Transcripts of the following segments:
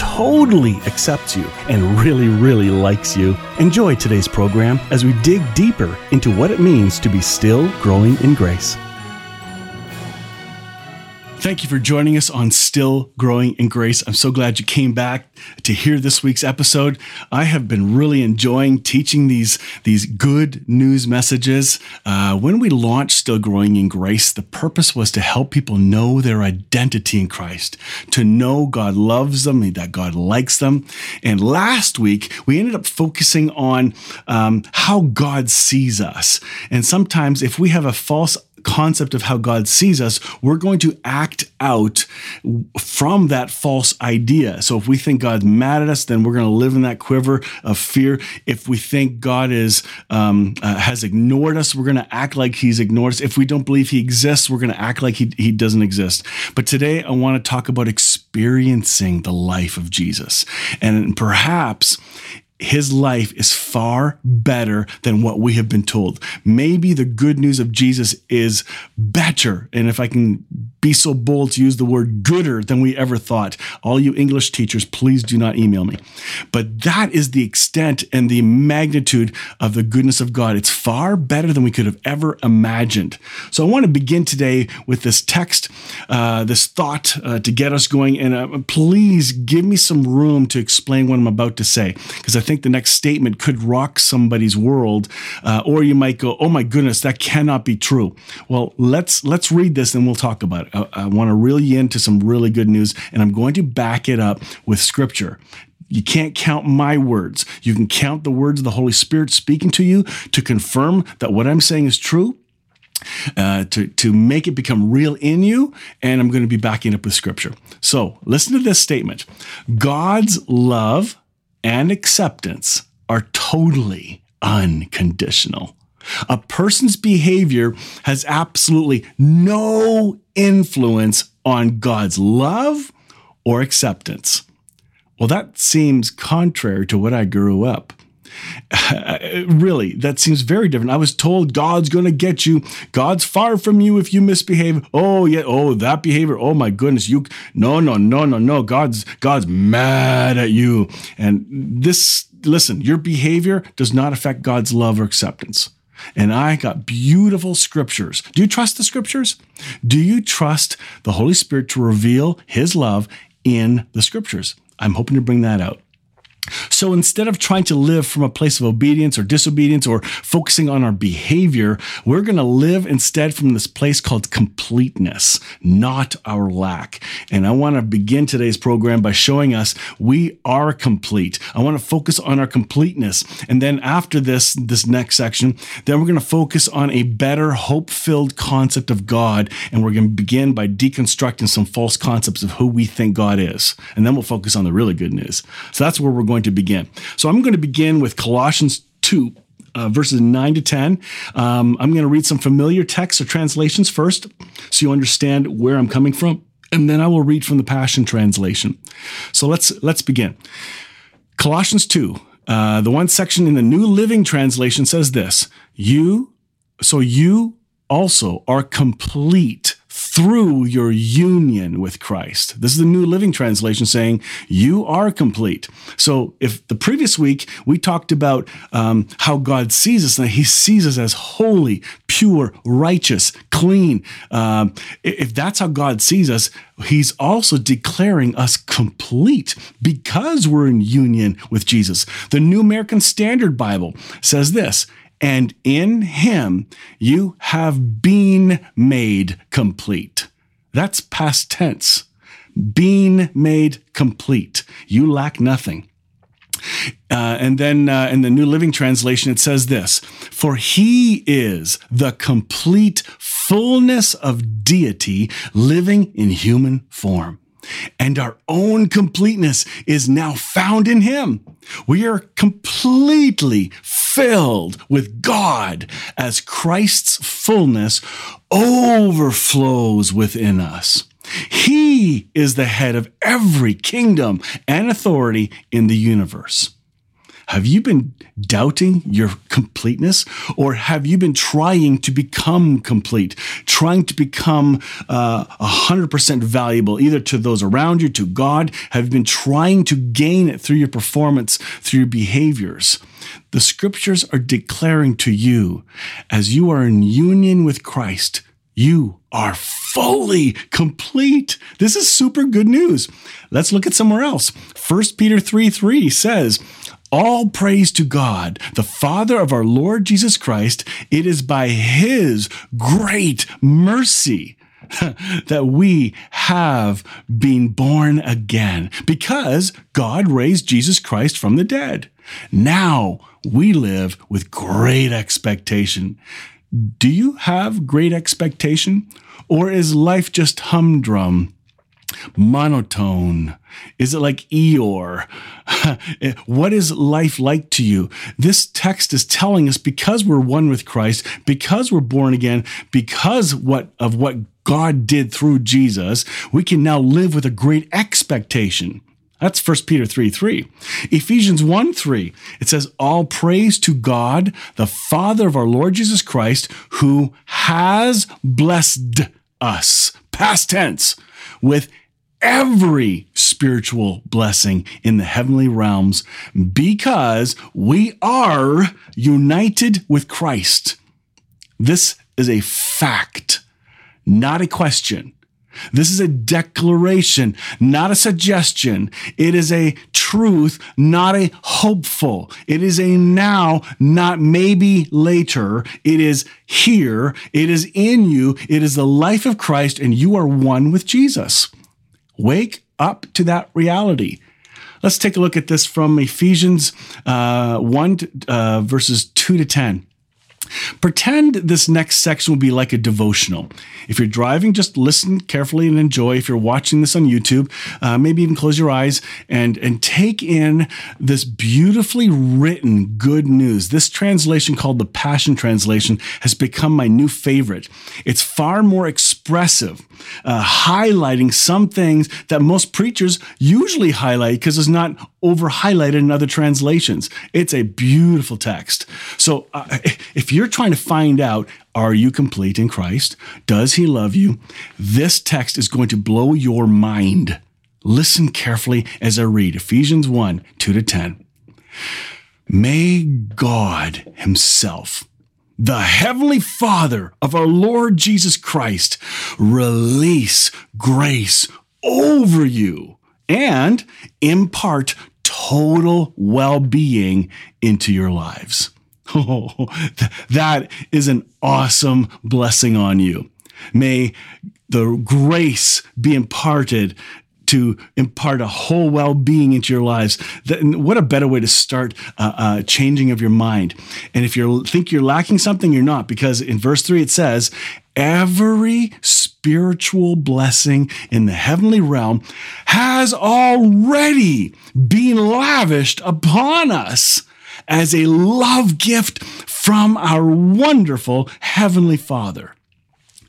totally accepts you and really, really likes you. Enjoy today's program as we dig deeper into what it means to be still growing in grace. Thank you for joining us on Still Growing in Grace. I'm so glad you came back to hear this week's episode. I have been really enjoying teaching these, these good news messages. Uh, when we launched Still Growing in Grace, the purpose was to help people know their identity in Christ, to know God loves them, that God likes them. And last week, we ended up focusing on um, how God sees us. And sometimes, if we have a false concept of how God sees us, we're going to act out from that false idea. So if we think God's mad at us, then we're going to live in that quiver of fear. If we think God is um, uh, has ignored us, we're going to act like He's ignored us. If we don't believe He exists, we're going to act like He He doesn't exist. But today, I want to talk about experiencing the life of Jesus, and perhaps his life is far better than what we have been told. Maybe the good news of Jesus is better. And if I can be so bold to use the word gooder than we ever thought, all you English teachers, please do not email me. But that is the extent and the magnitude of the goodness of God. It's far better than we could have ever imagined. So I want to begin today with this text, uh, this thought uh, to get us going. And uh, please give me some room to explain what I'm about to say, because I think the next statement could rock somebody's world, uh, or you might go, "Oh my goodness, that cannot be true." Well, let's let's read this and we'll talk about it. I, I want to reel you into some really good news, and I'm going to back it up with Scripture. You can't count my words. You can count the words of the Holy Spirit speaking to you to confirm that what I'm saying is true. Uh, to, to make it become real in you, and I'm going to be backing up with scripture. So, listen to this statement God's love and acceptance are totally unconditional. A person's behavior has absolutely no influence on God's love or acceptance. Well, that seems contrary to what I grew up. really, that seems very different. I was told God's going to get you. God's far from you if you misbehave. Oh yeah, oh that behavior. Oh my goodness, you no no no no no. God's God's mad at you. And this listen, your behavior does not affect God's love or acceptance. And I got beautiful scriptures. Do you trust the scriptures? Do you trust the Holy Spirit to reveal his love in the scriptures? I'm hoping to bring that out. So instead of trying to live from a place of obedience or disobedience or focusing on our behavior, we're going to live instead from this place called completeness, not our lack. And I want to begin today's program by showing us we are complete. I want to focus on our completeness. And then after this, this next section, then we're going to focus on a better hope filled concept of God. And we're going to begin by deconstructing some false concepts of who we think God is. And then we'll focus on the really good news. So that's where we're going to begin. So I'm going to begin with Colossians 2. Uh, verses 9 to 10. Um, I'm going to read some familiar texts or translations first so you understand where I'm coming from. And then I will read from the Passion Translation. So let's let's begin. Colossians 2, uh, the one section in the New Living Translation says this You, so you also are complete through your union with Christ. This is the New Living Translation saying, You are complete. So, if the previous week we talked about um, how God sees us, that He sees us as holy, pure, righteous, clean, um, if that's how God sees us, He's also declaring us complete because we're in union with Jesus. The New American Standard Bible says this and in him you have been made complete. That's past tense. Being made complete. You lack nothing. Uh, and then uh, in the New Living Translation, it says this For he is the complete fullness of deity living in human form. And our own completeness is now found in him. We are completely filled with God as Christ's fullness overflows within us. He is the head of every kingdom and authority in the universe. Have you been doubting your completeness or have you been trying to become complete, trying to become uh, 100% valuable either to those around you, to God? Have you been trying to gain it through your performance, through your behaviors? The scriptures are declaring to you as you are in union with Christ, you are fully complete. This is super good news. Let's look at somewhere else. 1 Peter 3 3 says, all praise to God, the Father of our Lord Jesus Christ. It is by his great mercy that we have been born again because God raised Jesus Christ from the dead. Now we live with great expectation. Do you have great expectation? Or is life just humdrum? Monotone? Is it like Eeyore? what is life like to you? This text is telling us because we're one with Christ, because we're born again, because what of what God did through Jesus, we can now live with a great expectation. That's 1 Peter 3 3. Ephesians 1 3, it says, All praise to God, the Father of our Lord Jesus Christ, who has blessed us, past tense, with every spiritual blessing in the heavenly realms because we are united with Christ. This is a fact, not a question. This is a declaration, not a suggestion. It is a truth, not a hopeful. It is a now, not maybe later. It is here. It is in you. It is the life of Christ, and you are one with Jesus. Wake up to that reality. Let's take a look at this from Ephesians uh, 1, uh, verses 2 to 10. Pretend this next section will be like a devotional. If you're driving, just listen carefully and enjoy. If you're watching this on YouTube, uh, maybe even close your eyes and, and take in this beautifully written good news. This translation, called the Passion Translation, has become my new favorite. It's far more expressive, uh, highlighting some things that most preachers usually highlight because it's not over highlighted in other translations. It's a beautiful text. So uh, if you're trying to find out, are you complete in Christ? Does he love you? This text is going to blow your mind. Listen carefully as I read Ephesians 1 2 to 10. May God Himself, the Heavenly Father of our Lord Jesus Christ, release grace over you and impart total well being into your lives. Oh, that is an awesome blessing on you. May the grace be imparted to impart a whole well-being into your lives. what a better way to start uh, uh, changing of your mind. And if you think you're lacking something, you're not, because in verse three it says, "Every spiritual blessing in the heavenly realm has already been lavished upon us as a love gift from our wonderful Heavenly Father,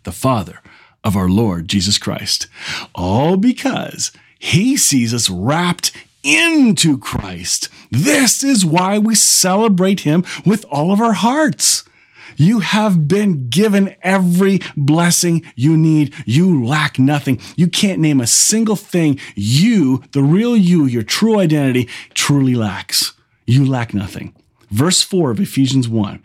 the Father of our Lord Jesus Christ. All because He sees us wrapped into Christ. This is why we celebrate Him with all of our hearts. You have been given every blessing you need. You lack nothing. You can't name a single thing you, the real you, your true identity, truly lacks. You lack nothing. Verse 4 of Ephesians 1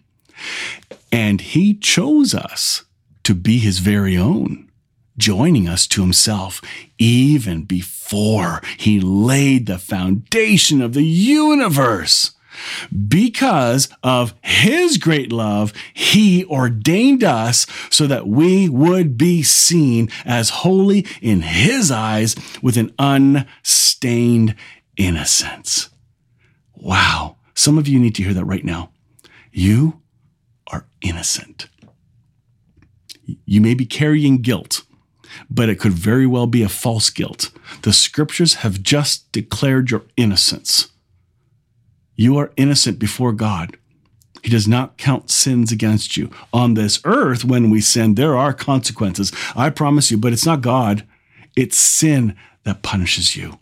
And he chose us to be his very own, joining us to himself even before he laid the foundation of the universe. Because of his great love, he ordained us so that we would be seen as holy in his eyes with an unstained innocence. Wow. Some of you need to hear that right now. You are innocent. You may be carrying guilt, but it could very well be a false guilt. The scriptures have just declared your innocence. You are innocent before God. He does not count sins against you. On this earth, when we sin, there are consequences. I promise you, but it's not God, it's sin that punishes you.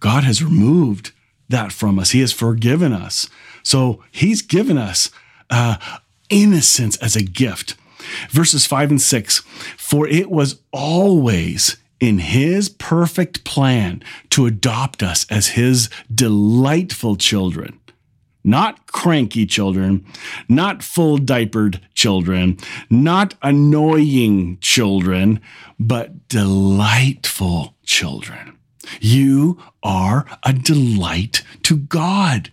God has removed that from us, He has forgiven us. So He's given us uh, innocence as a gift. Verses 5 and 6 For it was always in his perfect plan to adopt us as his delightful children not cranky children, not full diapered children, not annoying children, but delightful children. You are a delight to God.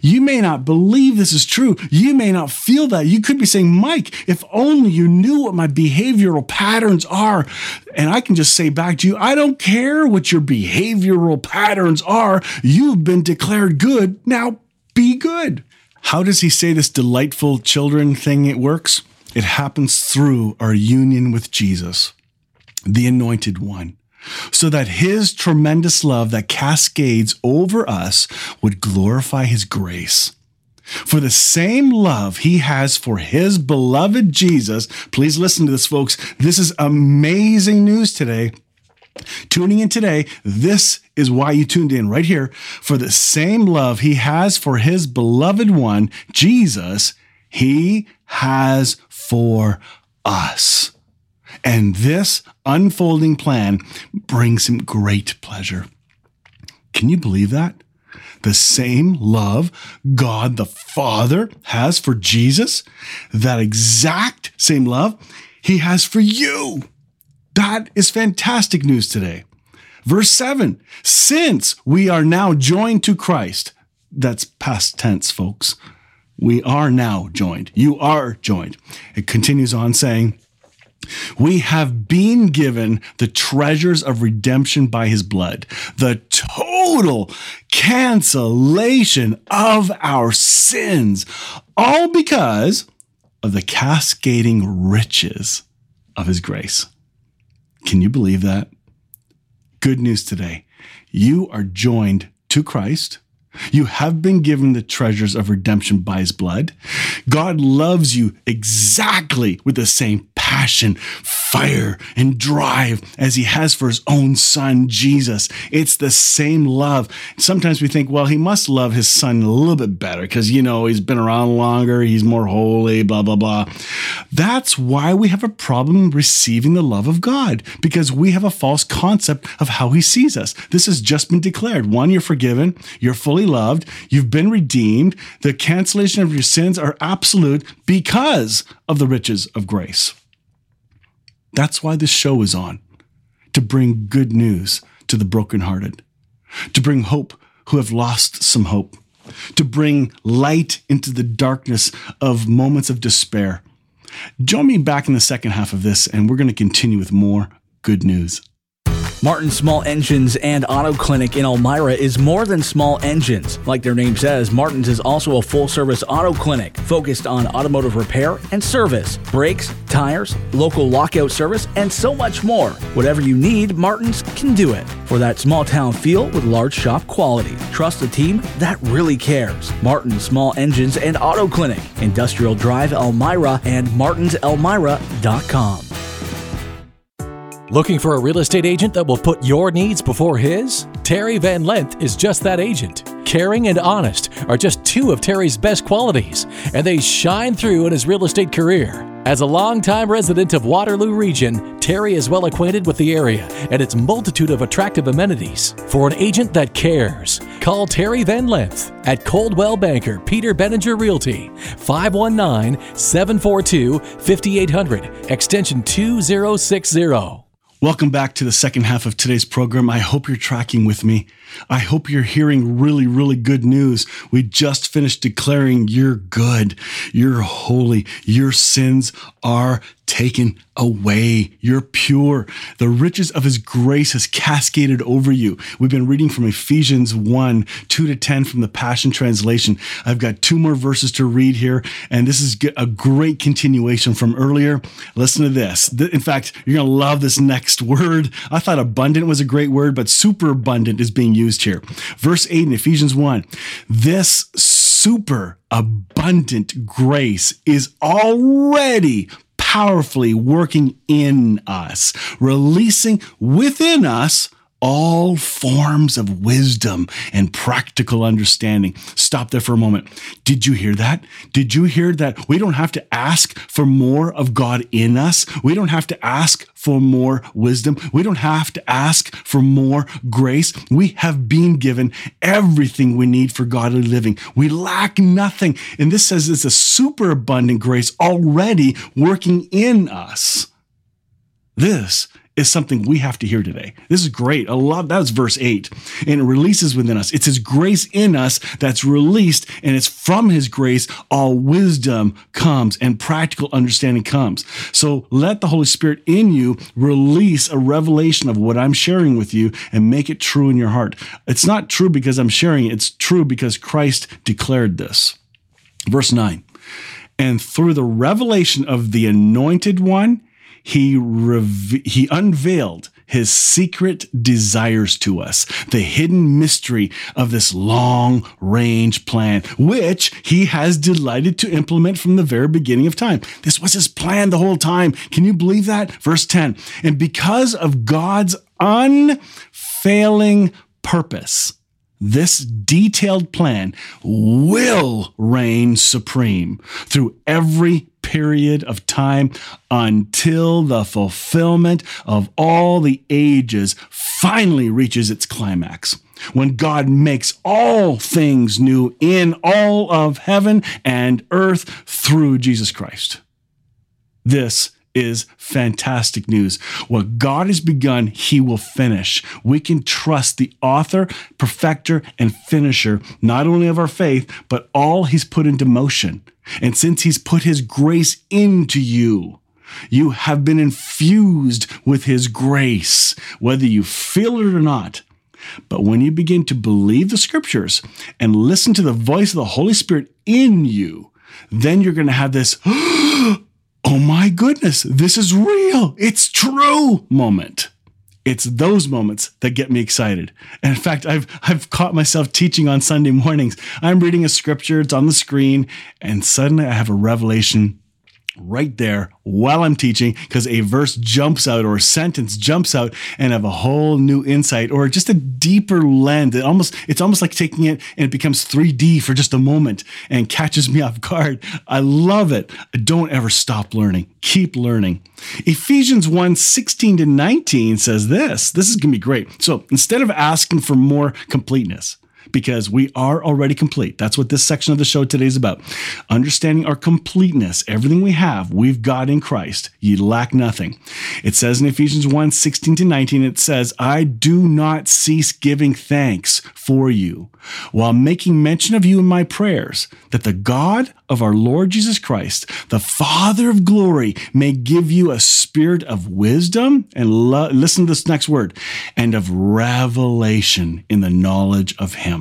You may not believe this is true. You may not feel that. You could be saying, Mike, if only you knew what my behavioral patterns are. And I can just say back to you, I don't care what your behavioral patterns are. You've been declared good. Now be good. How does he say this delightful children thing it works? It happens through our union with Jesus, the anointed one, so that his tremendous love that cascades over us would glorify his grace. For the same love he has for his beloved Jesus, please listen to this, folks. This is amazing news today. Tuning in today, this is why you tuned in right here. For the same love he has for his beloved one, Jesus, he has for us. And this unfolding plan brings him great pleasure. Can you believe that? The same love God the Father has for Jesus, that exact same love he has for you. That is fantastic news today. Verse 7 Since we are now joined to Christ, that's past tense, folks. We are now joined. You are joined. It continues on saying, we have been given the treasures of redemption by his blood, the total cancellation of our sins, all because of the cascading riches of his grace. Can you believe that? Good news today. You are joined to Christ. You have been given the treasures of redemption by his blood. God loves you exactly with the same passion, fire, and drive as he has for his own son, Jesus. It's the same love. Sometimes we think, well, he must love his son a little bit better because, you know, he's been around longer, he's more holy, blah, blah, blah. That's why we have a problem receiving the love of God because we have a false concept of how he sees us. This has just been declared. One, you're forgiven, you're fully loved, you've been redeemed, the cancellation of your sins are absolute because of the riches of grace. That's why this show is on to bring good news to the brokenhearted, to bring hope who have lost some hope, to bring light into the darkness of moments of despair. Join me back in the second half of this, and we're going to continue with more good news. Martin Small Engines and Auto Clinic in Elmira is more than small engines. Like their name says, Martin's is also a full service auto clinic focused on automotive repair and service, brakes, tires, local lockout service, and so much more. Whatever you need, Martin's can do it. For that small town feel with large shop quality. Trust a team that really cares. Martin Small Engines and Auto Clinic, Industrial Drive Elmira and martinselmira.com. Looking for a real estate agent that will put your needs before his? Terry Van Lent is just that agent. Caring and honest are just two of Terry's best qualities, and they shine through in his real estate career. As a longtime resident of Waterloo Region, Terry is well acquainted with the area and its multitude of attractive amenities. For an agent that cares, call Terry Van Lent at Coldwell Banker Peter Benninger Realty, 519 742 5800, extension 2060. Welcome back to the second half of today's program. I hope you're tracking with me. I hope you're hearing really, really good news. We just finished declaring you're good, you're holy, your sins are taken away. You're pure. The riches of his grace has cascaded over you. We've been reading from Ephesians 1, 2 to 10 from the Passion Translation. I've got two more verses to read here, and this is a great continuation from earlier. Listen to this. In fact, you're going to love this next word. I thought abundant was a great word, but super abundant is being used here. Verse 8 in Ephesians 1 This super abundant grace is already powerfully working in us, releasing within us all forms of wisdom and practical understanding. Stop there for a moment. Did you hear that? Did you hear that we don't have to ask for more of God in us? We don't have to ask for more wisdom. We don't have to ask for more grace. We have been given everything we need for godly living. We lack nothing. And this says it's a super abundant grace already working in us. This is something we have to hear today. This is great. I love that was verse 8. And it releases within us. It's his grace in us that's released, and it's from his grace all wisdom comes and practical understanding comes. So let the Holy Spirit in you release a revelation of what I'm sharing with you and make it true in your heart. It's not true because I'm sharing it, it's true because Christ declared this. Verse 9. And through the revelation of the anointed one, he reve- he unveiled his secret desires to us, the hidden mystery of this long range plan, which he has delighted to implement from the very beginning of time. This was his plan the whole time. Can you believe that? Verse 10 And because of God's unfailing purpose, this detailed plan will reign supreme through every period of time until the fulfillment of all the ages finally reaches its climax. When God makes all things new in all of heaven and earth through Jesus Christ. This is fantastic news. What God has begun, He will finish. We can trust the author, perfecter, and finisher, not only of our faith, but all He's put into motion. And since He's put His grace into you, you have been infused with His grace, whether you feel it or not. But when you begin to believe the scriptures and listen to the voice of the Holy Spirit in you, then you're going to have this oh my goodness, this is real. It's true moment. It's those moments that get me excited. And in fact, I've I've caught myself teaching on Sunday mornings. I'm reading a scripture, it's on the screen, and suddenly I have a revelation right there while I'm teaching because a verse jumps out or a sentence jumps out and have a whole new insight or just a deeper lens. It almost it's almost like taking it and it becomes 3D for just a moment and catches me off guard. I love it. Don't ever stop learning. Keep learning. Ephesians 1 16 to 19 says this. This is to be great. So instead of asking for more completeness, because we are already complete. That's what this section of the show today is about. Understanding our completeness, everything we have, we've got in Christ. Ye lack nothing. It says in Ephesians 1 16 to 19, it says, I do not cease giving thanks for you while making mention of you in my prayers, that the God of our Lord Jesus Christ, the Father of glory, may give you a spirit of wisdom and lo- listen to this next word and of revelation in the knowledge of Him.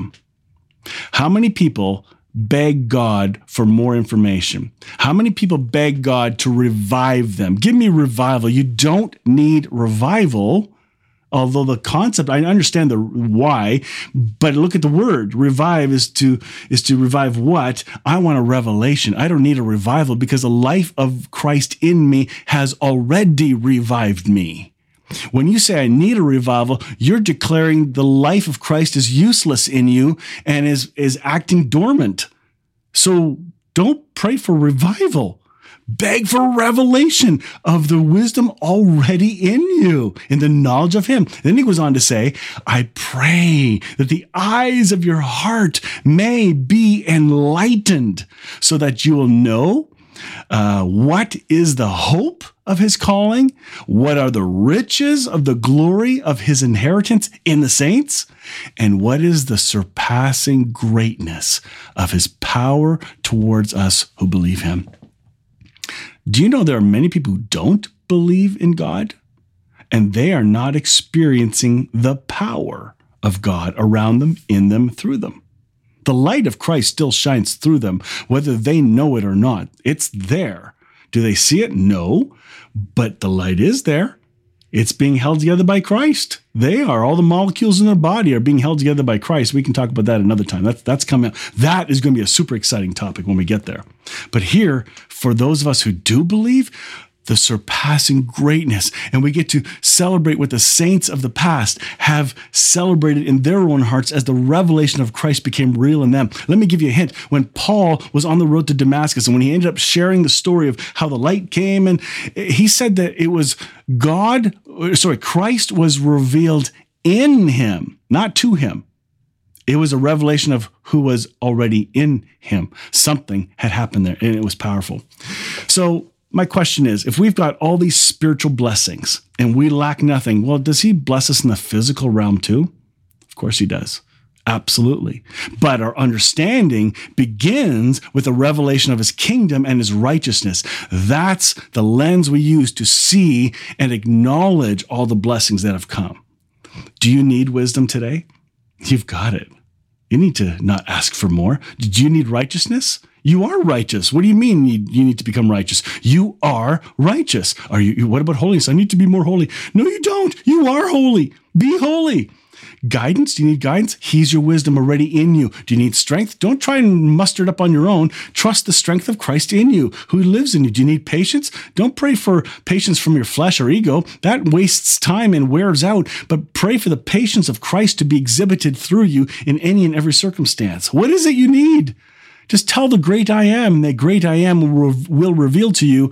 How many people beg God for more information? How many people beg God to revive them? Give me revival. You don't need revival although the concept i understand the why but look at the word revive is to is to revive what i want a revelation i don't need a revival because the life of christ in me has already revived me when you say I need a revival, you're declaring the life of Christ is useless in you and is, is acting dormant. So don't pray for revival. Beg for revelation of the wisdom already in you, in the knowledge of Him. Then he goes on to say, I pray that the eyes of your heart may be enlightened so that you will know uh, what is the hope of his calling? What are the riches of the glory of his inheritance in the saints? And what is the surpassing greatness of his power towards us who believe him? Do you know there are many people who don't believe in God? And they are not experiencing the power of God around them, in them, through them. The light of Christ still shines through them, whether they know it or not. It's there. Do they see it? No. But the light is there. It's being held together by Christ. They are. All the molecules in their body are being held together by Christ. We can talk about that another time. That's that's coming up. That is going to be a super exciting topic when we get there. But here, for those of us who do believe, the surpassing greatness. And we get to celebrate what the saints of the past have celebrated in their own hearts as the revelation of Christ became real in them. Let me give you a hint. When Paul was on the road to Damascus and when he ended up sharing the story of how the light came, and he said that it was God, sorry, Christ was revealed in him, not to him. It was a revelation of who was already in him. Something had happened there, and it was powerful. So my question is if we've got all these spiritual blessings and we lack nothing, well, does he bless us in the physical realm too? Of course he does. Absolutely. But our understanding begins with the revelation of his kingdom and his righteousness. That's the lens we use to see and acknowledge all the blessings that have come. Do you need wisdom today? You've got it. You need to not ask for more. Do you need righteousness? You are righteous. What do you mean you, need to become righteous? You are righteous. Are you? What about holiness? I need to be more holy. No, you don't. You are holy. Be holy. Guidance? Do you need guidance? He's your wisdom already in you. Do you need strength? Don't try and muster it up on your own. Trust the strength of Christ in you, who lives in you. Do you need patience? Don't pray for patience from your flesh or ego. That wastes time and wears out. But pray for the patience of Christ to be exhibited through you in any and every circumstance. What is it you need? Just tell the great I am, and the great I am will reveal to you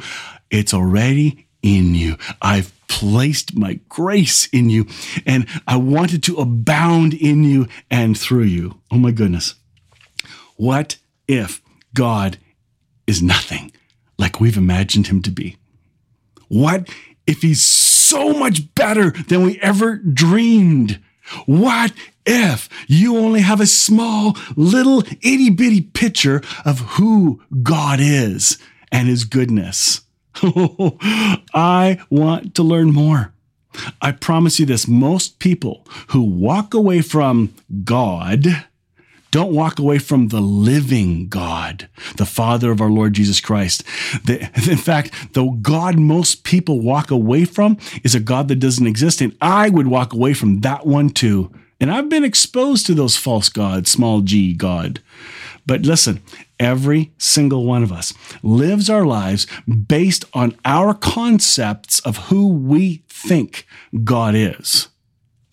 it's already in you. I've placed my grace in you and I wanted to abound in you and through you. Oh my goodness. What if God is nothing like we've imagined him to be? What if he's so much better than we ever dreamed? What if you only have a small, little, itty bitty picture of who God is and his goodness? I want to learn more. I promise you this most people who walk away from God don't walk away from the living God, the Father of our Lord Jesus Christ. In fact, the God most people walk away from is a God that doesn't exist. And I would walk away from that one too. And I've been exposed to those false gods, small g God. But listen, every single one of us lives our lives based on our concepts of who we think God is.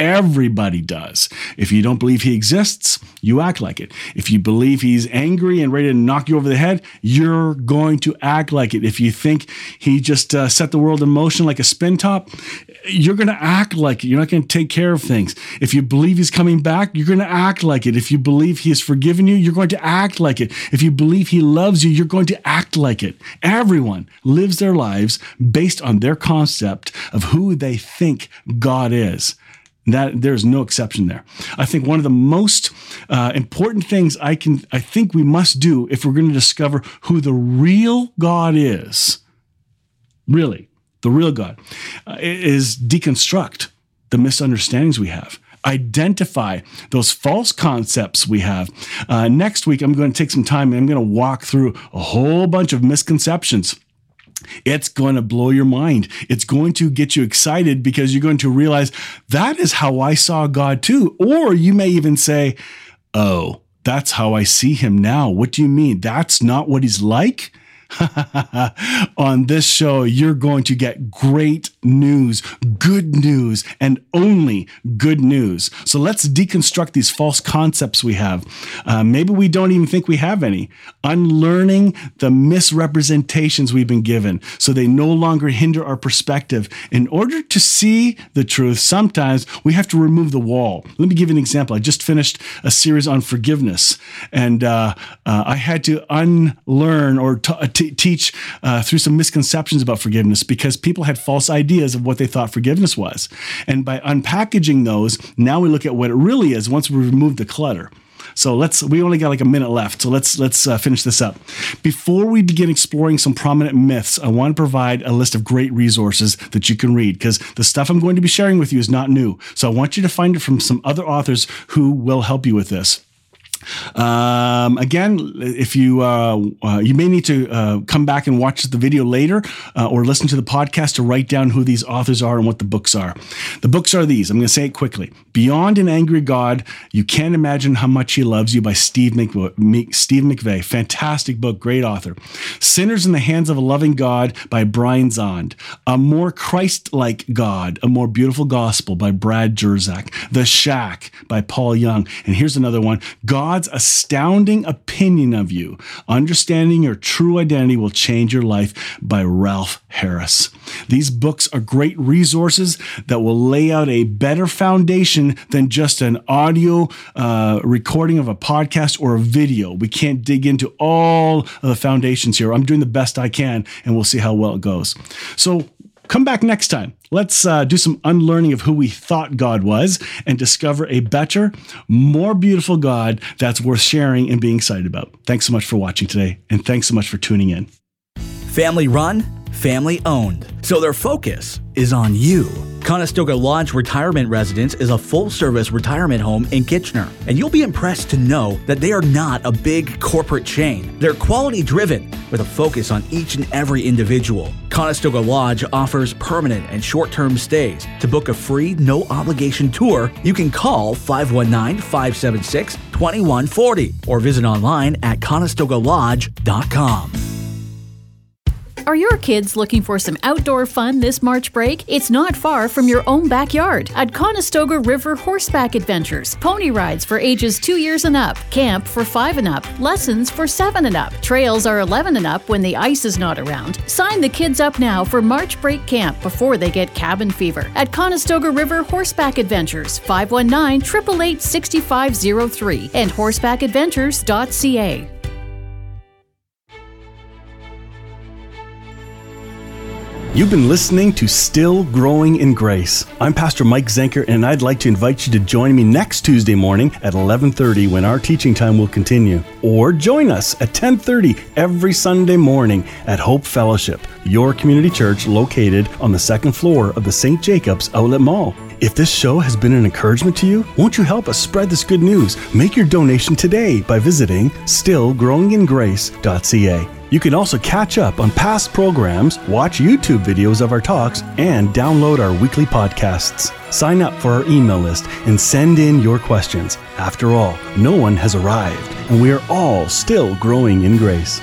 Everybody does. If you don't believe he exists, you act like it. If you believe he's angry and ready to knock you over the head, you're going to act like it. If you think he just uh, set the world in motion like a spin top, you're going to act like it. You're not going to take care of things. If you believe he's coming back, you're going to act like it. If you believe he has forgiven you, you're going to act like it. If you believe he loves you, you're going to act like it. Everyone lives their lives based on their concept of who they think God is. That there's no exception there. I think one of the most uh, important things I can, I think we must do if we're going to discover who the real God is, really, the real God, uh, is deconstruct the misunderstandings we have identify those false concepts we have. Uh, next week, I'm going to take some time and I'm going to walk through a whole bunch of misconceptions it's going to blow your mind. It's going to get you excited because you're going to realize that is how I saw God too. Or you may even say, Oh, that's how I see him now. What do you mean? That's not what he's like? on this show, you're going to get great news, good news, and only good news. So let's deconstruct these false concepts we have. Uh, maybe we don't even think we have any. Unlearning the misrepresentations we've been given so they no longer hinder our perspective. In order to see the truth, sometimes we have to remove the wall. Let me give you an example. I just finished a series on forgiveness, and uh, uh, I had to unlearn or t- teach uh, through some misconceptions about forgiveness because people had false ideas of what they thought forgiveness was. And by unpackaging those, now we look at what it really is once we remove the clutter. So let's we only got like a minute left. So let's let's uh, finish this up. Before we begin exploring some prominent myths, I want to provide a list of great resources that you can read because the stuff I'm going to be sharing with you is not new. So I want you to find it from some other authors who will help you with this. Um, again, if you uh, uh, you may need to uh, come back and watch the video later uh, or listen to the podcast to write down who these authors are and what the books are. The books are these. I'm going to say it quickly. Beyond an Angry God, You Can't Imagine How Much He Loves You by Steve. Steve McVey. Fantastic book, great author. Sinners in the Hands of a Loving God by Brian Zahnd. A More Christ-like God, A More Beautiful Gospel by Brad Jersak. The Shack by Paul Young. And here's another one. God God's astounding opinion of you. Understanding your true identity will change your life by Ralph Harris. These books are great resources that will lay out a better foundation than just an audio uh, recording of a podcast or a video. We can't dig into all of the foundations here. I'm doing the best I can, and we'll see how well it goes. So, Come back next time. Let's uh, do some unlearning of who we thought God was and discover a better, more beautiful God that's worth sharing and being excited about. Thanks so much for watching today, and thanks so much for tuning in. Family run, family owned. So their focus is on you. Conestoga Lodge Retirement Residence is a full service retirement home in Kitchener, and you'll be impressed to know that they are not a big corporate chain. They're quality driven with a focus on each and every individual. Conestoga Lodge offers permanent and short term stays. To book a free, no obligation tour, you can call 519 576 2140 or visit online at conestogalodge.com. Are your kids looking for some outdoor fun this March break? It's not far from your own backyard at Conestoga River Horseback Adventures. Pony rides for ages 2 years and up, camp for 5 and up, lessons for 7 and up. Trails are 11 and up when the ice is not around. Sign the kids up now for March break camp before they get cabin fever at Conestoga River Horseback Adventures 519 888 6503 and horsebackadventures.ca. You've been listening to Still Growing in Grace. I'm Pastor Mike Zenker and I'd like to invite you to join me next Tuesday morning at 11:30 when our teaching time will continue. Or join us at 10:30 every Sunday morning at Hope Fellowship, your community church located on the second floor of the St. Jacobs Outlet Mall. If this show has been an encouragement to you, won't you help us spread this good news? Make your donation today by visiting stillgrowingingrace.ca. You can also catch up on past programs, watch YouTube videos of our talks, and download our weekly podcasts. Sign up for our email list and send in your questions. After all, no one has arrived, and we are all still growing in grace.